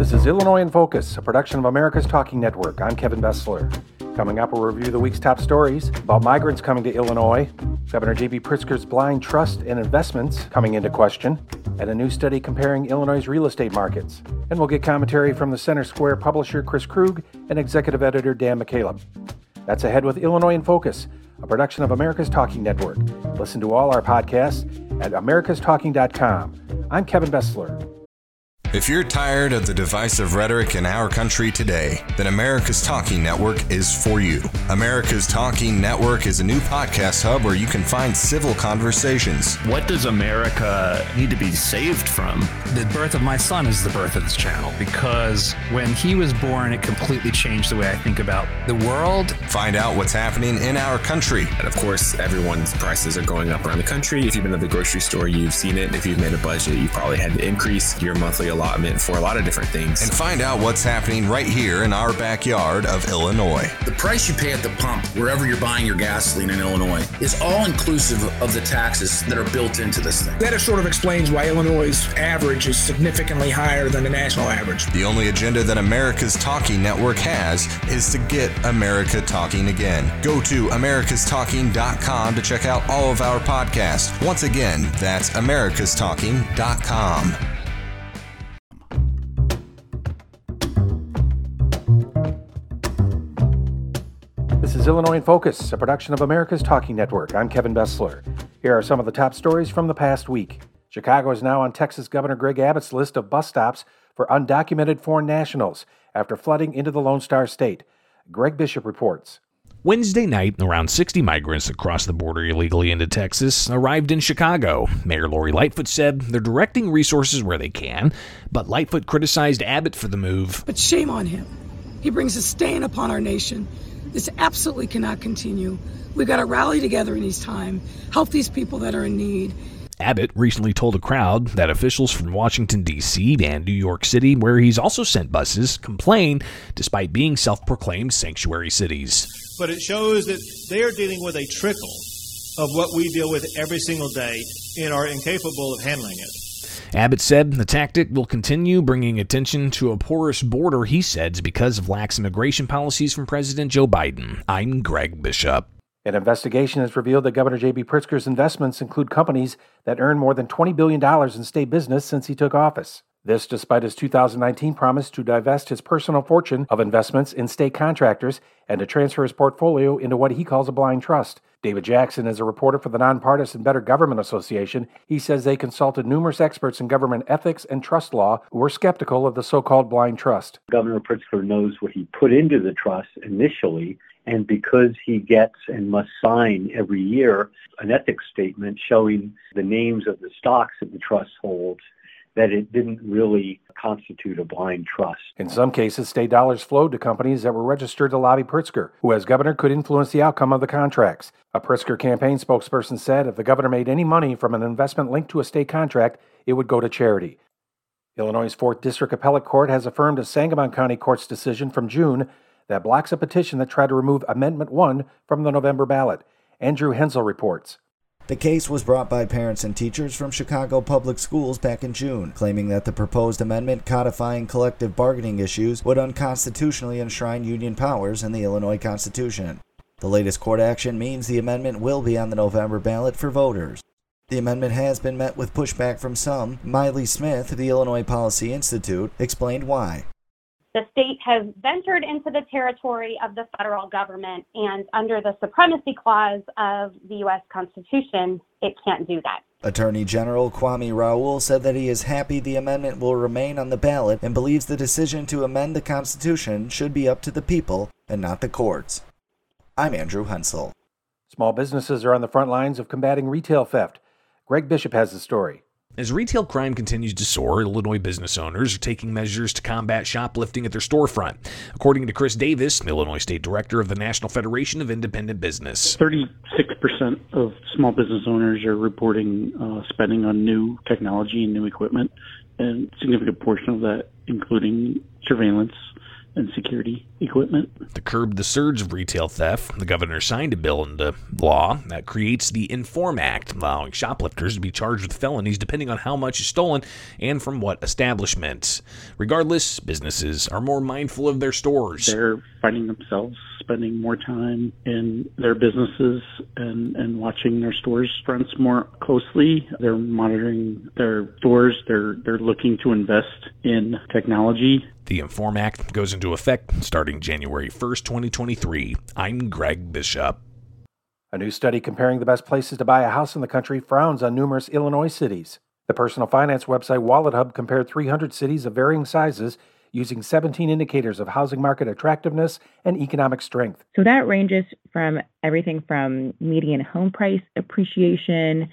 This is Illinois in Focus, a production of America's Talking Network. I'm Kevin Bessler. Coming up, we'll review the week's top stories about migrants coming to Illinois, Governor J.B. Pritzker's blind trust and investments coming into question, and a new study comparing Illinois' real estate markets. And we'll get commentary from the Center Square publisher Chris Krug and executive editor Dan McCaleb. That's ahead with Illinois in Focus, a production of America's Talking Network. Listen to all our podcasts at americastalking.com. I'm Kevin Bessler. If you're tired of the divisive rhetoric in our country today, then America's Talking Network is for you. America's Talking Network is a new podcast hub where you can find civil conversations. What does America need to be saved from? The birth of my son is the birth of this channel because when he was born, it completely changed the way I think about the world. Find out what's happening in our country. And of course, everyone's prices are going up around the country. If you've been to the grocery store, you've seen it. If you've made a budget, you've probably had to increase your monthly allotment for a lot of different things. And find out what's happening right here in our backyard of Illinois. The price you pay at the pump, wherever you're buying your gasoline in Illinois, is all inclusive of the taxes that are built into this thing. That sort of explains why Illinois' average is significantly higher than the national average. The only agenda that America's Talking Network has is to get America talking again. Go to americastalking.com to check out all of our podcasts. Once again, that's americastalking.com. Illinois in Focus, a production of America's Talking Network. I'm Kevin Bessler. Here are some of the top stories from the past week. Chicago is now on Texas Governor Greg Abbott's list of bus stops for undocumented foreign nationals after flooding into the Lone Star State. Greg Bishop reports. Wednesday night, around 60 migrants across the border illegally into Texas arrived in Chicago. Mayor Lori Lightfoot said they're directing resources where they can, but Lightfoot criticized Abbott for the move. But shame on him. He brings a stain upon our nation. This absolutely cannot continue. We've got to rally together in these times, help these people that are in need. Abbott recently told a crowd that officials from Washington, D.C. and New York City, where he's also sent buses, complain despite being self proclaimed sanctuary cities. But it shows that they are dealing with a trickle of what we deal with every single day and are incapable of handling it. Abbott said the tactic will continue bringing attention to a porous border, he says, because of lax immigration policies from President Joe Biden. I'm Greg Bishop. An investigation has revealed that Governor J.B. Pritzker's investments include companies that earned more than $20 billion in state business since he took office. This despite his 2019 promise to divest his personal fortune of investments in state contractors and to transfer his portfolio into what he calls a blind trust. David Jackson is a reporter for the nonpartisan Better Government Association. He says they consulted numerous experts in government ethics and trust law who were skeptical of the so called blind trust. Governor Pritzker knows what he put into the trust initially, and because he gets and must sign every year an ethics statement showing the names of the stocks that the trust holds, that it didn't really constitute a blind trust. In some cases, state dollars flowed to companies that were registered to lobby Pritzker, who as governor could influence the outcome of the contracts. A Pritzker campaign spokesperson said if the governor made any money from an investment linked to a state contract, it would go to charity. Illinois' 4th District Appellate Court has affirmed a Sangamon County Court's decision from June that blocks a petition that tried to remove Amendment 1 from the November ballot. Andrew Hensel reports. The case was brought by parents and teachers from Chicago public schools back in June, claiming that the proposed amendment codifying collective bargaining issues would unconstitutionally enshrine union powers in the Illinois Constitution. The latest court action means the amendment will be on the November ballot for voters. The amendment has been met with pushback from some. Mailee Smith the Illinois Policy Institute explained why. The state has ventured into the territory of the federal government, and under the supremacy clause of the U.S. Constitution, it can't do that. Attorney General Kwame Raoul said that he is happy the amendment will remain on the ballot and believes the decision to amend the Constitution should be up to the people and not the courts. I'm Andrew Hensel. Small businesses are on the front lines of combating retail theft. Greg Bishop has the story. As retail crime continues to soar, Illinois business owners are taking measures to combat shoplifting at their storefront. According to Chris Davis, Illinois State Director of the National Federation of Independent Business. 36% of small business owners are reporting uh, spending on new technology and new equipment, and a significant portion of that, including surveillance and security equipment. To curb the surge of retail theft, the governor signed a bill into law that creates the Inform Act, allowing shoplifters to be charged with felonies depending on how much is stolen and from what establishment. Regardless, businesses are more mindful of their stores. They're finding themselves spending more time in their businesses and, and watching their stores fronts more closely. They're monitoring their stores. They're they're looking to invest in technology. The Inform Act goes into effect starting January 1st, 2023. I'm Greg Bishop. A new study comparing the best places to buy a house in the country frowns on numerous Illinois cities. The personal finance website WalletHub compared 300 cities of varying sizes using 17 indicators of housing market attractiveness and economic strength. So that ranges from everything from median home price appreciation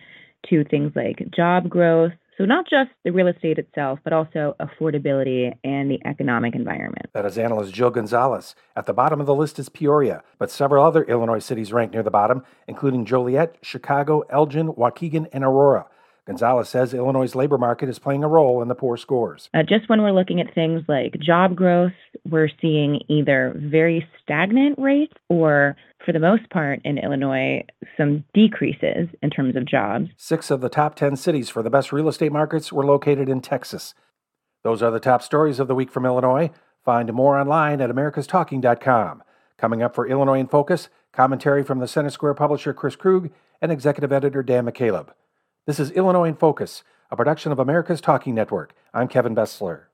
to things like job growth. So, not just the real estate itself, but also affordability and the economic environment. That is analyst Jill Gonzalez. At the bottom of the list is Peoria, but several other Illinois cities rank near the bottom, including Joliet, Chicago, Elgin, Waukegan, and Aurora. Gonzalez says Illinois' labor market is playing a role in the poor scores. Uh, just when we're looking at things like job growth, we're seeing either very stagnant rates or, for the most part in Illinois, some decreases in terms of jobs. Six of the top 10 cities for the best real estate markets were located in Texas. Those are the top stories of the week from Illinois. Find more online at americastalking.com. Coming up for Illinois in Focus, commentary from the Center Square publisher Chris Krug and executive editor Dan McCaleb. This is Illinois in Focus, a production of America's Talking Network. I'm Kevin Bessler.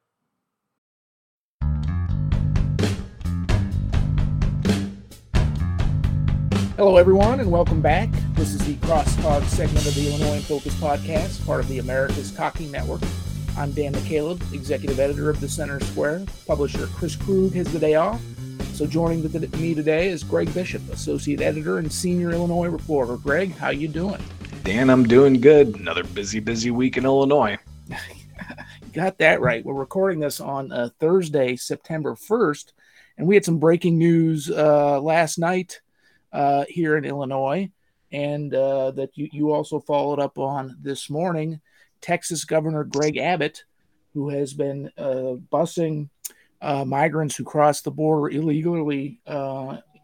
Hello, everyone, and welcome back. This is the Crosstalk segment of the Illinois in Focus podcast, part of the America's Talking Network. I'm Dan McCaleb, executive editor of the Center Square. Publisher Chris Krug has the day off. So joining me today is Greg Bishop, associate editor and senior Illinois reporter. Greg, how you doing? Dan, I'm doing good. Another busy, busy week in Illinois. you got that right. We're recording this on uh, Thursday, September 1st, and we had some breaking news uh, last night uh, here in Illinois, and uh, that you, you also followed up on this morning. Texas Governor Greg Abbott, who has been uh, busing uh, migrants who cross the border illegally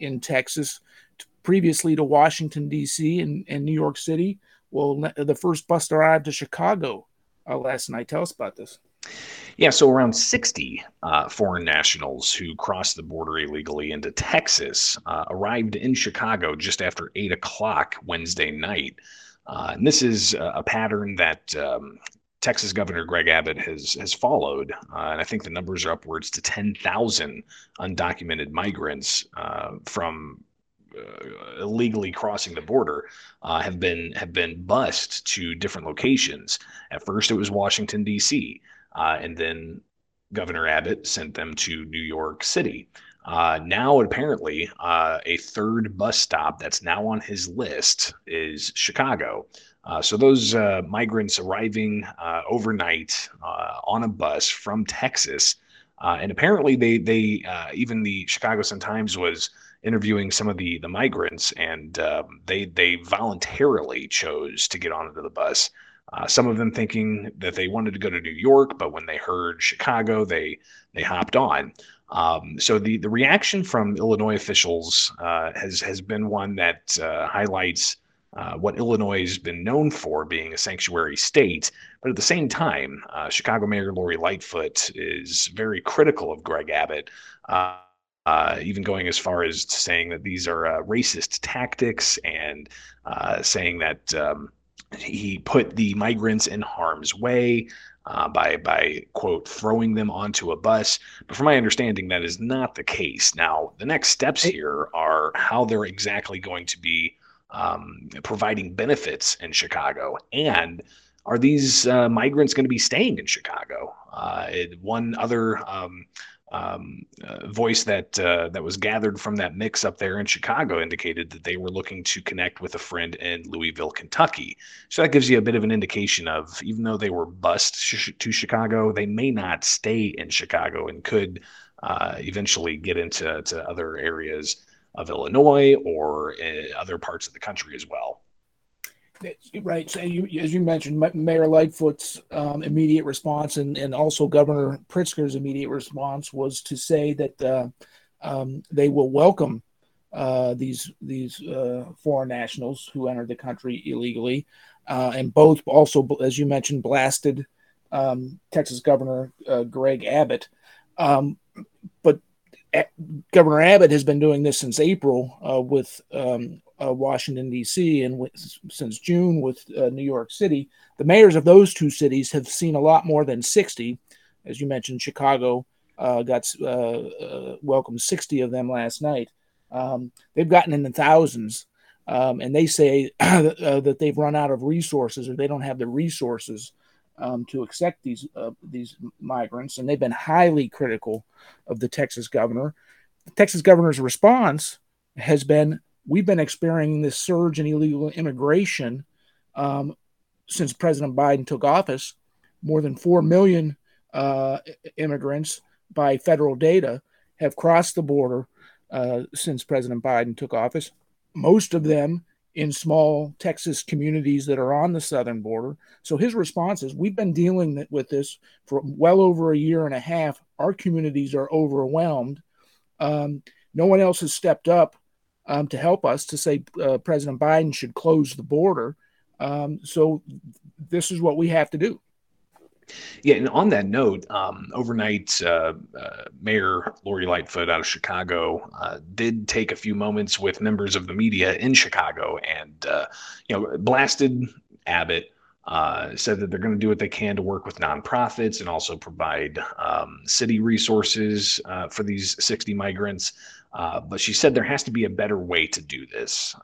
in Texas previously to Washington, D.C. and, and New York City well, the first bus arrived to Chicago uh, last night. Tell us about this. Yeah, so around 60 uh, foreign nationals who crossed the border illegally into Texas uh, arrived in Chicago just after 8 o'clock Wednesday night. Uh, and this is a pattern that um, Texas Governor Greg Abbott has has followed, uh, and I think the numbers are upwards to 10,000 undocumented migrants uh, from uh, illegally crossing the border uh, have been have been bussed to different locations. At first, it was Washington D.C., uh, and then Governor Abbott sent them to New York City. Uh, now, apparently, uh, a third bus stop that's now on his list is Chicago. Uh, so those migrants arriving overnight on a bus from Texas, and apparently they they even the Chicago Sun Times was interviewing some of the the migrants, and um, they they voluntarily chose to get onto the bus. Uh, some of them thinking that they wanted to go to New York, but when they heard Chicago, they they hopped on. Um, so the the reaction from Illinois officials uh, has has been one that uh, highlights uh, what Illinois has been known for, being a sanctuary state. But at the same time, uh, Chicago Mayor Lori Lightfoot is very critical of Greg Abbott. Uh, even going as far as saying that these are uh, racist tactics and uh, saying that um, he put the migrants in harm's way uh, by by quote throwing them onto a bus. But from my understanding, that is not the case. Now, the next steps here are how they're exactly going to be um, providing benefits in Chicago and are these uh, migrants going to be staying in Chicago? Uh, one other um, um, uh, voice that uh, that was gathered from that mix up there in Chicago indicated that they were looking to connect with a friend in Louisville, Kentucky. So that gives you a bit of an indication of even though they were bused sh- to Chicago, they may not stay in Chicago and could uh, eventually get into to other areas of Illinois or uh, other parts of the country as well. Right. So, you, as you mentioned, Mayor Lightfoot's um, immediate response and, and also Governor Pritzker's immediate response was to say that uh, um, they will welcome uh, these these uh, foreign nationals who entered the country illegally, uh, and both also, as you mentioned, blasted um, Texas Governor uh, Greg Abbott. Governor Abbott has been doing this since April uh, with um, uh, Washington, D.C., and since June with uh, New York City. The mayors of those two cities have seen a lot more than 60. As you mentioned, Chicago uh, got uh, uh, welcomed 60 of them last night. Um, they've gotten in the thousands, um, and they say that they've run out of resources or they don't have the resources um, to accept these uh, these migrants, and they've been highly critical of the Texas governor. The Texas governor's response has been, "We've been experiencing this surge in illegal immigration um, since President Biden took office. More than four million uh, immigrants, by federal data, have crossed the border uh, since President Biden took office. Most of them." In small Texas communities that are on the southern border. So his response is We've been dealing with this for well over a year and a half. Our communities are overwhelmed. Um, no one else has stepped up um, to help us to say uh, President Biden should close the border. Um, so this is what we have to do. Yeah, and on that note, um, overnight, uh, uh, Mayor Lori Lightfoot out of Chicago uh, did take a few moments with members of the media in Chicago, and uh, you know, blasted Abbott. Uh, said that they're going to do what they can to work with nonprofits and also provide um, city resources uh, for these 60 migrants. but she said there has to be a better way to do this,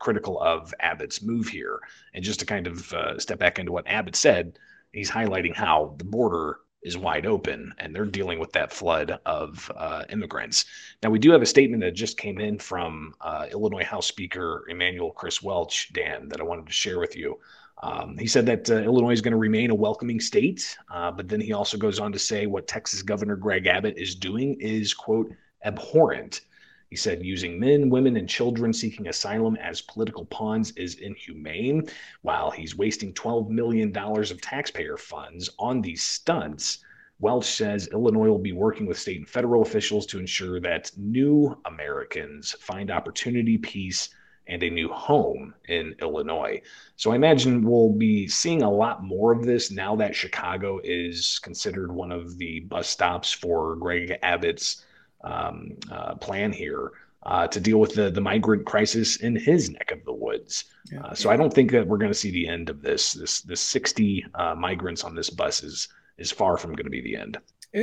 critical of Abbott's move here. And just to kind of step back into what Abbott said, he's highlighting how the border is wide open and they're dealing with that flood of uh, immigrants. Now, we do have a statement that just came in from uh, Illinois House Speaker Emanuel Chris Welch, Dan, that I wanted to share with you. Um, he said that uh, Illinois is going to remain a welcoming state, uh, but then he also goes on to say what Texas Governor Greg Abbott is doing is, quote, abhorrent he said using men, women, and children seeking asylum as political pawns is inhumane, while he's wasting $12 million of taxpayer funds on these stunts. Welch says Illinois will be working with state and federal officials to ensure that new Americans find opportunity, peace, and a new home in Illinois. So I imagine we'll be seeing a lot more of this now that Chicago is considered one of the bus stops for Greg Abbott's um, uh, plan here uh, to deal with the the migrant crisis in his neck of the woods. Yeah. Uh, so I don't think that we're going to see the end of this. This this 60 uh, migrants on this bus is is far from going to be the end.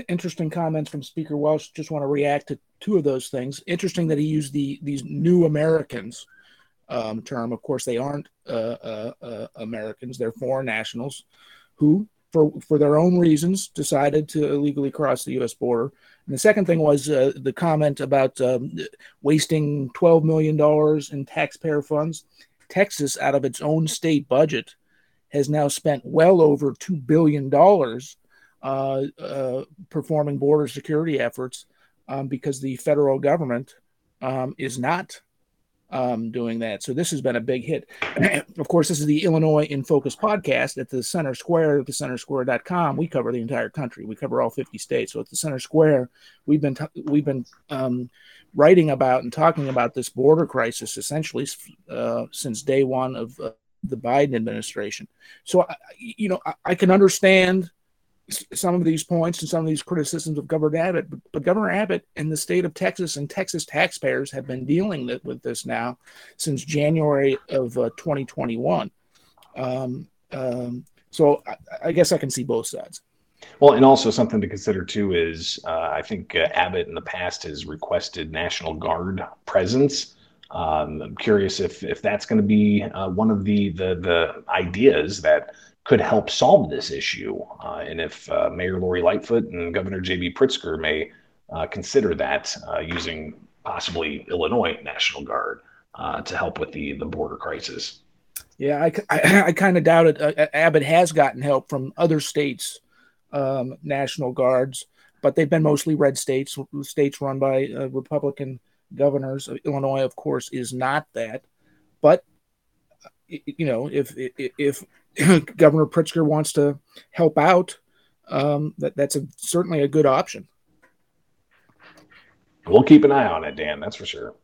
Interesting comments from Speaker Welch. Just want to react to two of those things. Interesting that he used the these new Americans um, term. Of course, they aren't uh, uh, uh, Americans; they're foreign nationals who, for for their own reasons, decided to illegally cross the U.S. border and the second thing was uh, the comment about um, wasting $12 million in taxpayer funds. Texas, out of its own state budget, has now spent well over $2 billion uh, uh, performing border security efforts um, because the federal government um, is not um, doing that. So this has been a big hit. of course, this is the Illinois in Focus podcast at the Center Square, the centersquare.com. We cover the entire country. We cover all 50 states. So at the Center Square, we've been, t- we've been um, writing about and talking about this border crisis essentially uh, since day one of uh, the Biden administration. So, you know, I, I can understand some of these points and some of these criticisms of Governor Abbott, but, but, Governor Abbott and the state of Texas and Texas taxpayers have been dealing with this now since January of uh, 2021. Um, um, so I, I, guess I can see both sides. Well, and also something to consider too is uh, I think uh, Abbott in the past has requested National Guard presence. Um, I'm curious if if that's going to be uh, one of the the the ideas that could help solve this issue. Uh, and if uh, Mayor Lori Lightfoot and Governor J.B. Pritzker may uh, consider that uh, using possibly Illinois National Guard uh, to help with the, the border crisis. Yeah, I, I, I kind of doubt it. Abbott has gotten help from other states' um, National Guards, but they've been mostly red states, states run by Republican governors. Of Illinois, of course, is not that. But you know, if if, if Governor Pritzker wants to help out, um, that that's a, certainly a good option. We'll keep an eye on it, Dan. That's for sure.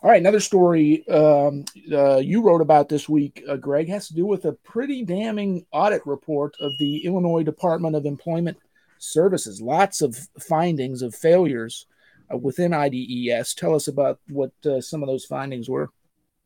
All right, another story um, uh, you wrote about this week, uh, Greg, has to do with a pretty damning audit report of the Illinois Department of Employment Services. Lots of findings of failures within IDES. Tell us about what uh, some of those findings were.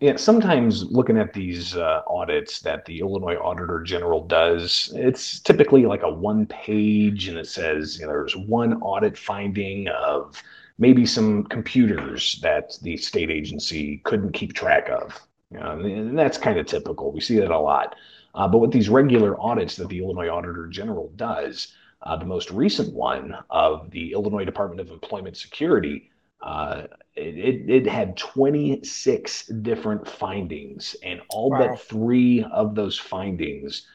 Yeah, sometimes looking at these uh, audits that the Illinois Auditor General does, it's typically like a one page and it says you know, there's one audit finding of maybe some computers that the state agency couldn't keep track of. You know, and that's kind of typical. We see that a lot. Uh, but with these regular audits that the Illinois Auditor General does, uh, the most recent one of the Illinois Department of Employment Security, uh, it, it, had 26 different findings, and all wow. but three of those findings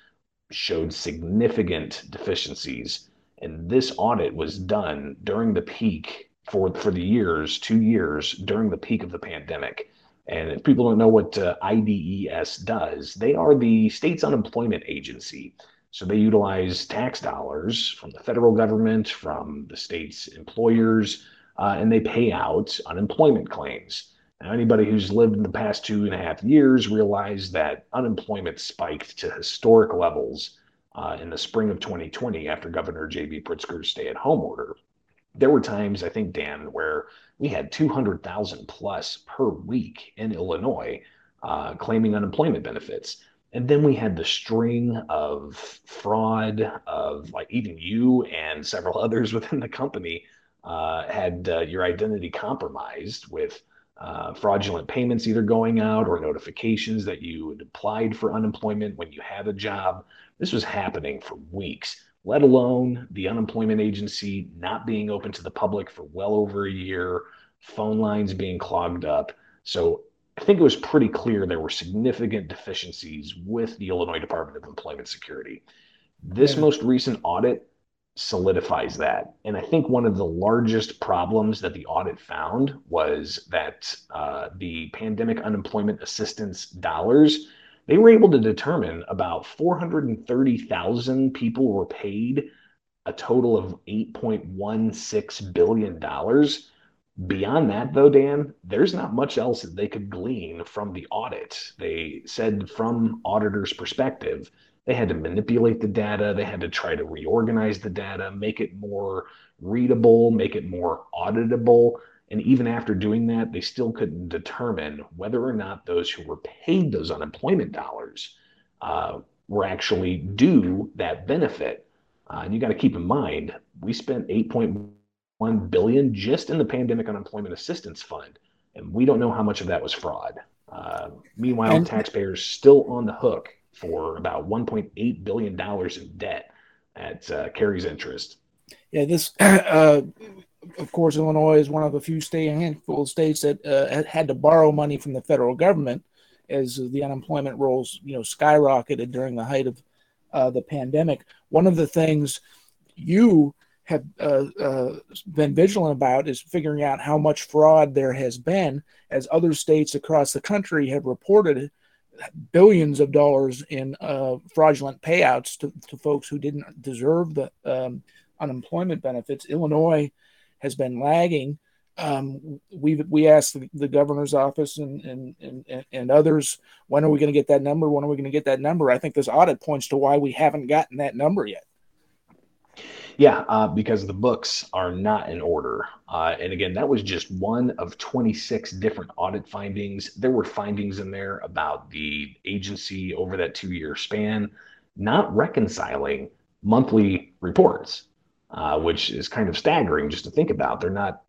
showed significant deficiencies. And this audit was done during the peak for for the years, two years during the peak of the pandemic. And if people don't know what uh, IDES does, they are the state's unemployment agency. So they utilize tax dollars from the federal government, from the state's employers, uh, and they pay out unemployment claims. Now, anybody who's lived in the past two and a half years realized that unemployment spiked to historic levels uh, in the spring of 2020 after Governor J.B. Pritzker's stay-at-home order there were times I think Dan where we had 200,000 plus per week in Illinois uh, claiming unemployment benefits. And then we had the string of fraud of like even you and several others within the company uh, had uh, your identity compromised with uh, fraudulent payments either going out or notifications that you had applied for unemployment when you had a job. This was happening for weeks let alone the unemployment agency not being open to the public for well over a year, phone lines being clogged up. So I think it was pretty clear there were significant deficiencies with the Illinois Department of Employment Security. This yeah. most recent audit solidifies that. And I think one of the largest problems that the audit found was that uh, the pandemic unemployment assistance dollars they were able to determine about 430,000 people were paid a total of $8.16 billion. Beyond that, though, Dan, there's not much else that they could glean from the audit. They said, from auditors' perspective, they had to manipulate the data, they had to try to reorganize the data, make it more readable, make it more auditable. And even after doing that, they still couldn't determine whether or not those who were paid those unemployment dollars uh, were actually due that benefit. Uh, and you got to keep in mind, we spent 8.1 billion just in the pandemic unemployment assistance fund, and we don't know how much of that was fraud. Uh, meanwhile, and, taxpayers still on the hook for about 1.8 billion dollars in debt at uh, carries interest. Yeah, this uh, of course, Illinois is one of a few state handful of states that uh, had to borrow money from the federal government as the unemployment rolls, you know, skyrocketed during the height of uh, the pandemic. One of the things you have uh, uh, been vigilant about is figuring out how much fraud there has been, as other states across the country have reported billions of dollars in uh, fraudulent payouts to, to, folks who didn't deserve the um, unemployment benefits. Illinois has been lagging. Um, we we asked the, the, governor's office and, and and and others when are we going to get that number? When are we going to get that number? I think this audit points to why we haven't gotten that number yet. Yeah, uh, because the books are not in order. Uh, and again, that was just one of 26 different audit findings. There were findings in there about the agency over that two year span not reconciling monthly reports uh, which is kind of staggering just to think about. They're not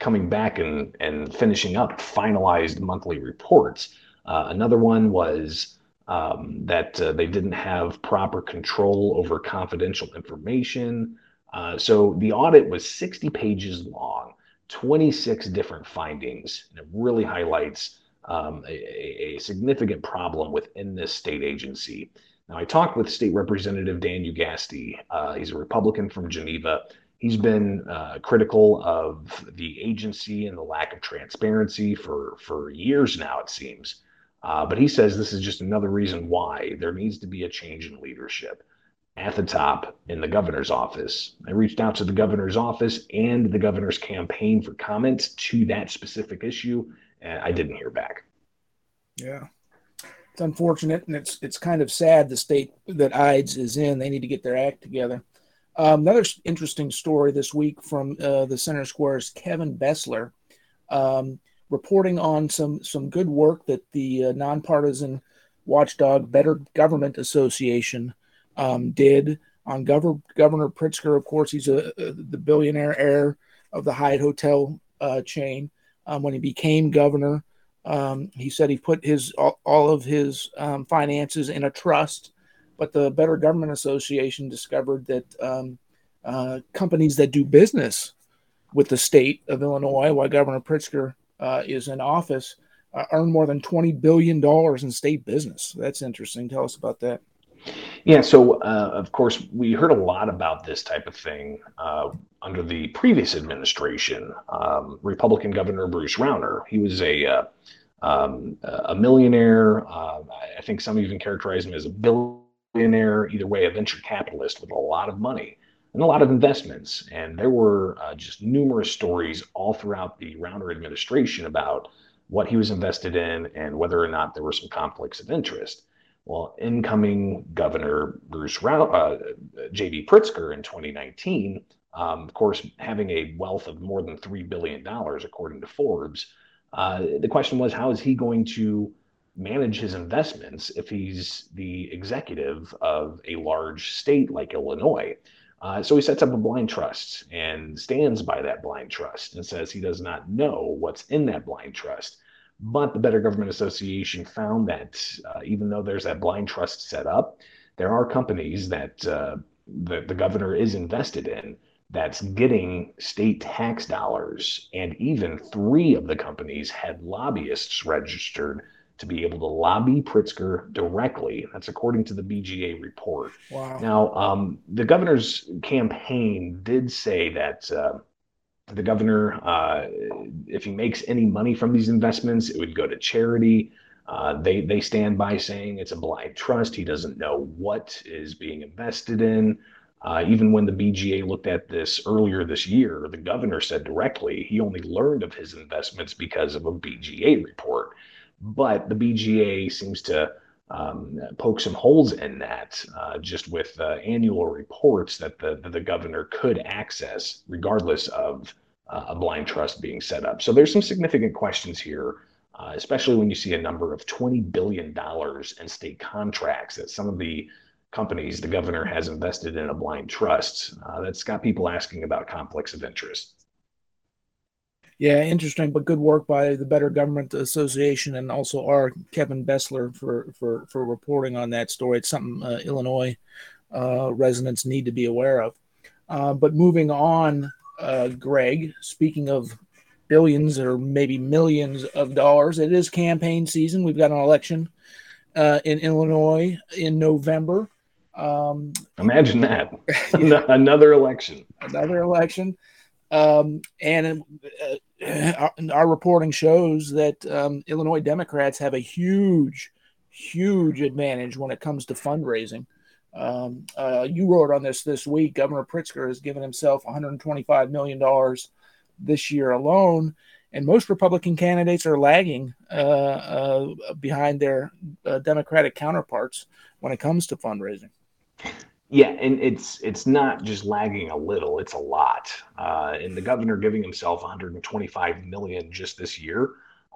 coming back and, and finishing up finalized monthly reports. Uh, another one was um, that uh, they didn't have proper control over confidential information. Uh, so the audit was 60 pages long, 26 different findings, and it really highlights um, a, a, significant problem within this state agency. Now, I talked with State Representative Dan Ugaste. Uh, he's a Republican from Geneva. He's been uh, critical of the agency and the lack of transparency for, for years now, it seems. Uh, but he says this is just another reason why there needs to be a change in leadership at the top in the governor's office. I reached out to the governor's office and the governor's campaign for comments to that specific issue, and I didn't hear back. Yeah. It's unfortunate and it's it's kind of sad the state that IDES is in. They need to get their act together. Um, another interesting story this week from uh, the Center Square's Kevin Bessler. Um, reporting on some some good work that the uh, nonpartisan watchdog Better Government Association um, did on Governor Governor Pritzker. Of course, he's a, a, the billionaire heir of the Hyatt Hotel uh, chain. Um, when he became governor, um, he said he put his all, all of his um, finances in a trust, but the Better Government Association discovered that um, uh, companies that do business with the state of Illinois, while Governor Pritzker uh, is in office uh, earn more than $20 billion in state business. That's interesting. Tell us about that. Yeah, so uh, of course, we heard a lot about this type of thing uh, under the previous administration. Um, Republican Governor Bruce Rauner, he was a uh, um, a millionaire. Uh, I think some even characterize him as a billionaire. Either way, a venture capitalist with a lot of money and a lot of investments. And there were uh, just numerous stories all throughout the Rauner administration about what he was invested in and whether or not there were some conflicts of interest. Well, incoming Governor Bruce Rau- uh, J.B. Pritzker in 2019, um, of course, having a wealth of more than $3 billion, according to Forbes, uh, the question was how is he going to manage his investments if he's the executive of a large state like Illinois? Uh, so he sets up a blind trust and stands by that blind trust and says he does not know what's in that blind trust. But the Better Government Association found that uh, even though there's that blind trust set up, there are companies that uh, the, the governor is invested in that's getting state tax dollars. And even three of the companies had lobbyists registered to be able to lobby Pritzker directly. That's according to the BGA report. Wow. Now, um, the governor's campaign did say that uh, the governor, uh, if he makes any money from these investments, it would go to charity. Uh, they they stand by saying it's a blind trust. He doesn't know what is being invested in. Uh, even when the BGA looked at this earlier this year, the governor said directly he only learned of his investments because of a BGA report. But the BGA seems to um, poke some holes in that uh, just with uh, annual reports that the, the governor could access regardless of uh, a blind trust being set up. So there's some significant questions here, uh, especially when you see a number of $20 billion in state contracts that some of the companies the governor has invested in a blind trust. Uh, that's got people asking about conflicts of interest. Yeah, interesting, but good work by the Better Government Association and also our Kevin Bessler for for for reporting on that story. It's something uh, Illinois uh, residents need to be aware of. Uh, but moving on, uh, Greg. Speaking of billions or maybe millions of dollars, it is campaign season. We've got an election uh, in Illinois in November. Um, Imagine that another election. Another election. Um, and uh, our, our, reporting shows that um, Illinois Democrats have a huge, huge advantage when it comes to fundraising. Um, uh, you wrote on this this week. Governor Pritzker has given himself 125 million dollars this year alone, and most Republican candidates are lagging uh, uh, behind their uh, Democratic counterparts when it comes to fundraising. Yeah, and it's it's not just lagging a little; it's a lot. Uh, and the governor giving himself 125 million just this year,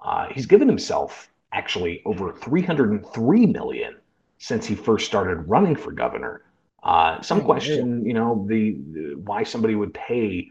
uh, he's given himself actually over 303 million since he first started running for governor. Uh, some oh, question, you know, the, the, why somebody would pay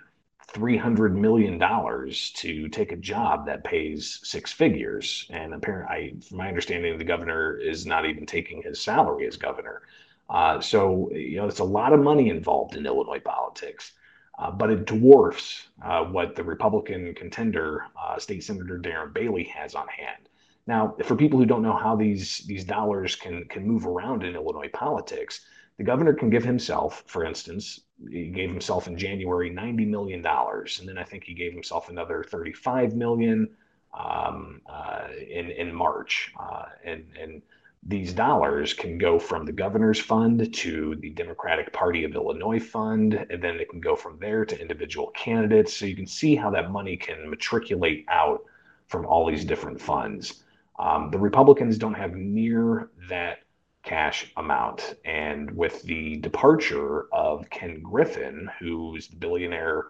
300 million dollars to take a job that pays six figures, and apparently, I, from my understanding, the governor is not even taking his salary as governor. Uh, so, you know, it's a lot of money involved in Illinois politics, uh, but it dwarfs uh, what the Republican contender, uh, State Senator Darren Bailey, has on hand. Now, for people who don't know how these these dollars can can move around in Illinois politics, the governor can give himself, for instance, he gave himself in January ninety million dollars, and then I think he gave himself another thirty five million um, uh, in in March, uh, and and these dollars can go from the governor's fund to the Democratic Party of Illinois fund, and then it can go from there to individual candidates. So you can see how that money can matriculate out from all these different funds. Um, the Republicans don't have near that cash amount. And with the departure of Ken Griffin, who's the billionaire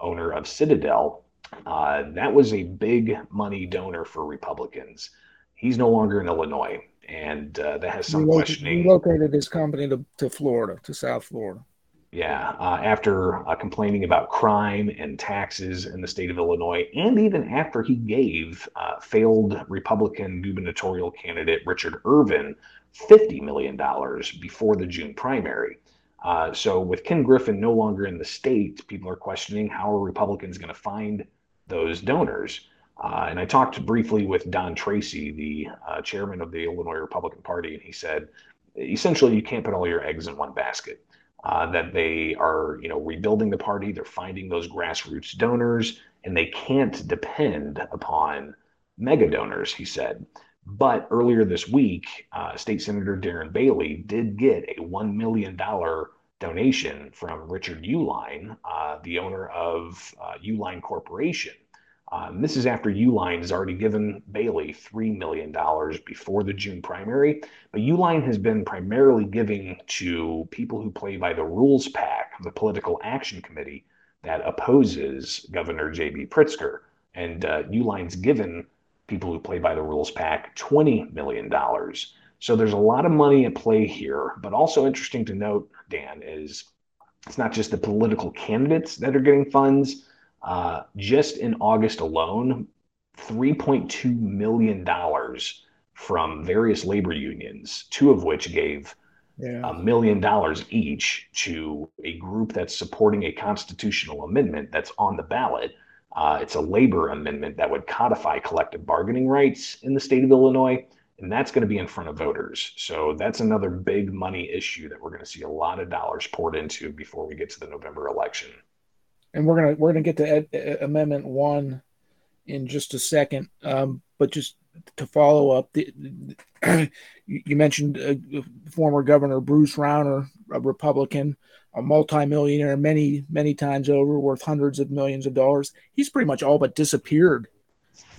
owner of Citadel, uh, that was a big money donor for Republicans. He's no longer in Illinois, and uh, that has some Relocated- questioning. Relocated his company to, to Florida, to South Florida. Yeah, uh, after uh, complaining about crime and taxes in the state of Illinois, and even after he gave uh, failed Republican gubernatorial candidate Richard Irvin $50 million before the June primary. Uh, so, with Ken Griffin no longer in the state, people are questioning how are Republicans going to find those donors. Uh, and I talked briefly with Don Tracy, the uh, chairman of the Illinois Republican Party, and he said essentially you can't put all your eggs in one basket uh, that they are, you know, rebuilding the party. They're finding those grassroots donors, and they can't depend upon mega donors. He said. But earlier this week, uh, State Senator Darren Bailey did get a one million dollar donation from Richard Uihlein, uh, the owner of uh, Uline Corporation. Um, this is after Uihlein has already given Bailey $3 million before the June primary. But Uihlein has been primarily giving to people who play by the rules PAC, the political action committee that opposes Governor J.B. Pritzker. And uh, Uihlein's given people who play by the rules PAC $20 million. So there's a lot of money at play here. But also interesting to note, Dan, is it's not just the political candidates that are getting funds. Uh, just in August alone, $3.2 million from various labor unions, two of which gave a million dollars each to a group that's supporting a constitutional amendment that's on the ballot. Uh, it's a labor amendment that would codify collective bargaining rights in the state of Illinois, and that's going to be in front of voters. So that's another big money issue that we're going to see a lot of dollars poured into before we get to the November election. And we're gonna we're gonna get to ed, uh, amendment one in just a second. Um, but just to follow up, the, you you mentioned uh, former Governor Bruce Rauner, a Republican, a multimillionaire many many times over, worth hundreds of millions of dollars. He's pretty much all but disappeared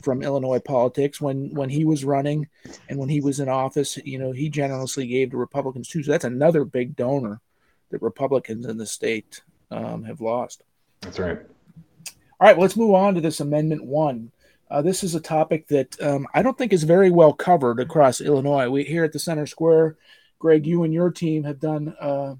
from Illinois politics when when he was running and when he was in office. You know, he generously gave to Republicans too. So that's another big donor that Republicans in the state um, have lost. That's right. All right, well, let's move on to this Amendment One. Uh, this is a topic that um, I don't think is very well covered across Illinois. We here at the Center Square, Greg, you and your team have done uh,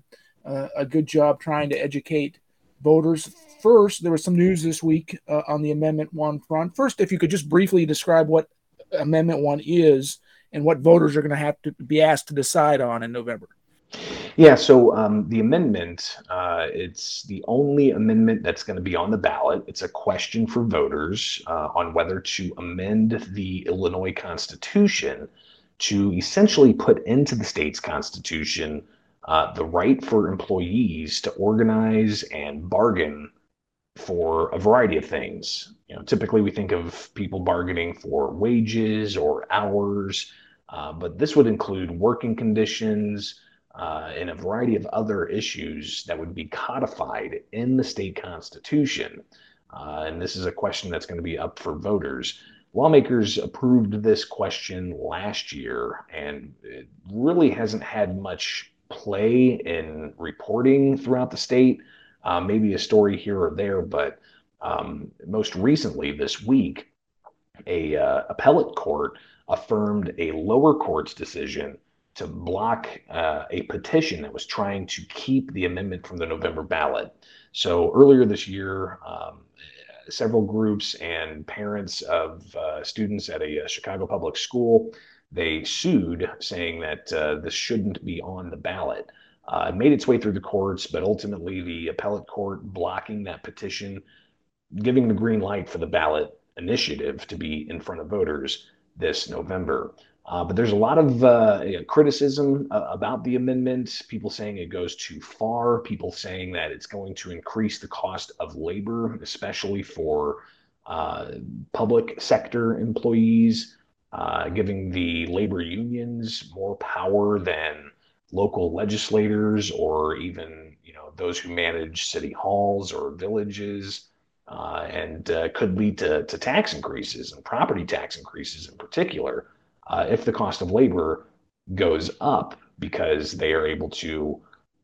uh, a good job trying to educate voters. First, there was some news this week uh, on the Amendment One front. First, if you could just briefly describe what Amendment One is and what voters are going to have to be asked to decide on in November. Yeah, so um, the amendment, uh, it's the only amendment that's going to be on the ballot. It's a question for voters uh, on whether to amend the Illinois Constitution to essentially put into the state's constitution uh, the right for employees to organize and bargain for a variety of things. You know, typically we think of people bargaining for wages or hours, uh, but this would include working conditions uh, and a variety of other issues that would be codified in the state constitution. Uh, and this is a question that's going to be up for voters. Lawmakers approved this question last year, and it really hasn't had much play in reporting throughout the state. Uh, maybe a story here or there, but um, most recently this week, a uh, appellate court affirmed a lower court's decision to block uh, a petition that was trying to keep the amendment from the November ballot. So earlier this year, um, several groups and parents of uh, students at a, a, Chicago public school they sued, saying that uh, this shouldn't be on the ballot. Uh, it made its way through the courts, but ultimately the appellate court blocking that petition, giving the green light for the ballot initiative to be in front of voters this November. Uh, but there's a lot of uh, criticism uh, about the amendment. People saying it goes too far. People saying that it's going to increase the cost of labor, especially for uh, public sector employees, uh, giving the labor unions more power than local legislators or even you know those who manage city halls or villages, uh, and could lead to, to tax increases and property tax increases in particular uh, if the cost of labor goes up because they are able to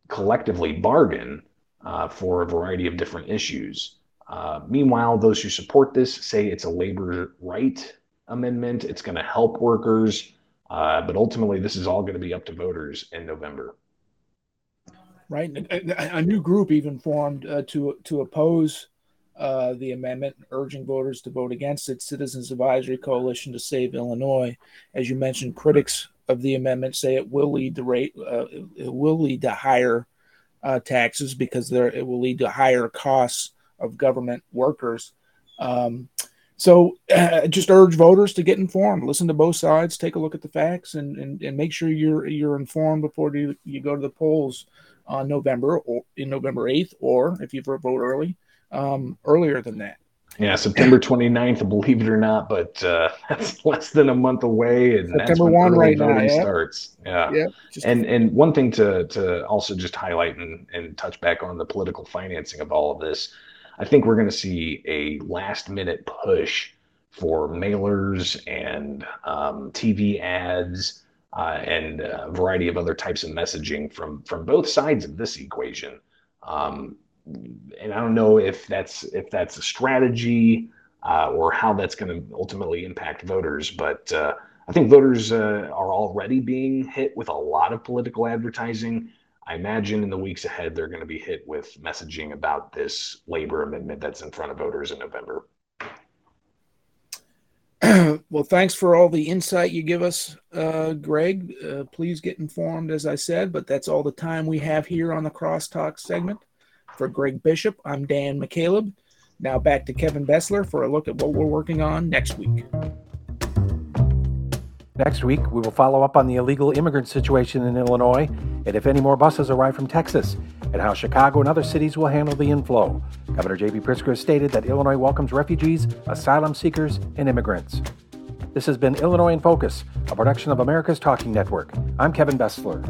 collectively bargain uh, for a variety of different issues. Uh, meanwhile, those who support this say it's a labor right amendment. It's going to help workers, uh, but ultimately, this is all going to be up to voters in November. Right, a, a new group even formed uh, to to oppose uh, the amendment, urging voters to vote against it. Citizens Advisory Coalition to Save Illinois, as you mentioned, critics of the amendment say it will lead to rate uh, it will lead to higher uh, taxes because there it will lead to higher costs of government workers. Um, so uh, just urge voters to get informed, listen to both sides, take a look at the facts, and, and, and make sure you're you're informed before you, you go to the polls on November or in November 8th, or if you vote early, um, earlier than that. Yeah, September 29th, believe it or not, but uh, that's less than a month away, and September that's when 1 right now, yeah. starts. Yeah, yeah and and one thing to to also just highlight and, and touch back on the political financing of all of this, I think we're going to see a last minute push for mailers and um, TV ads uh, and a variety of other types of messaging from from both sides of this equation. Um, I don't know if that's if that's a strategy uh, or how that's going to ultimately impact voters, but uh, I think voters uh, are already being hit with a lot of political advertising. I imagine in the weeks ahead they're going to be hit with messaging about this labor amendment that's in front of voters in November. well, thanks for all the insight you give us, uh, Greg. Uh, please get informed, as I said, but that's all the time we have here on the Crosstalk segment. For Greg Bishop, I'm Dan McCaleb. Now back to Kevin Bessler for a look at what we're working on next week. Next week, we will follow up on the illegal immigrant situation in Illinois and if any more buses arrive from Texas, and how Chicago and other cities will handle the inflow. Governor J.B. Pritzker has stated that Illinois welcomes refugees, asylum seekers, and immigrants. This has been Illinois in Focus, a production of America's Talking Network. I'm Kevin Bessler.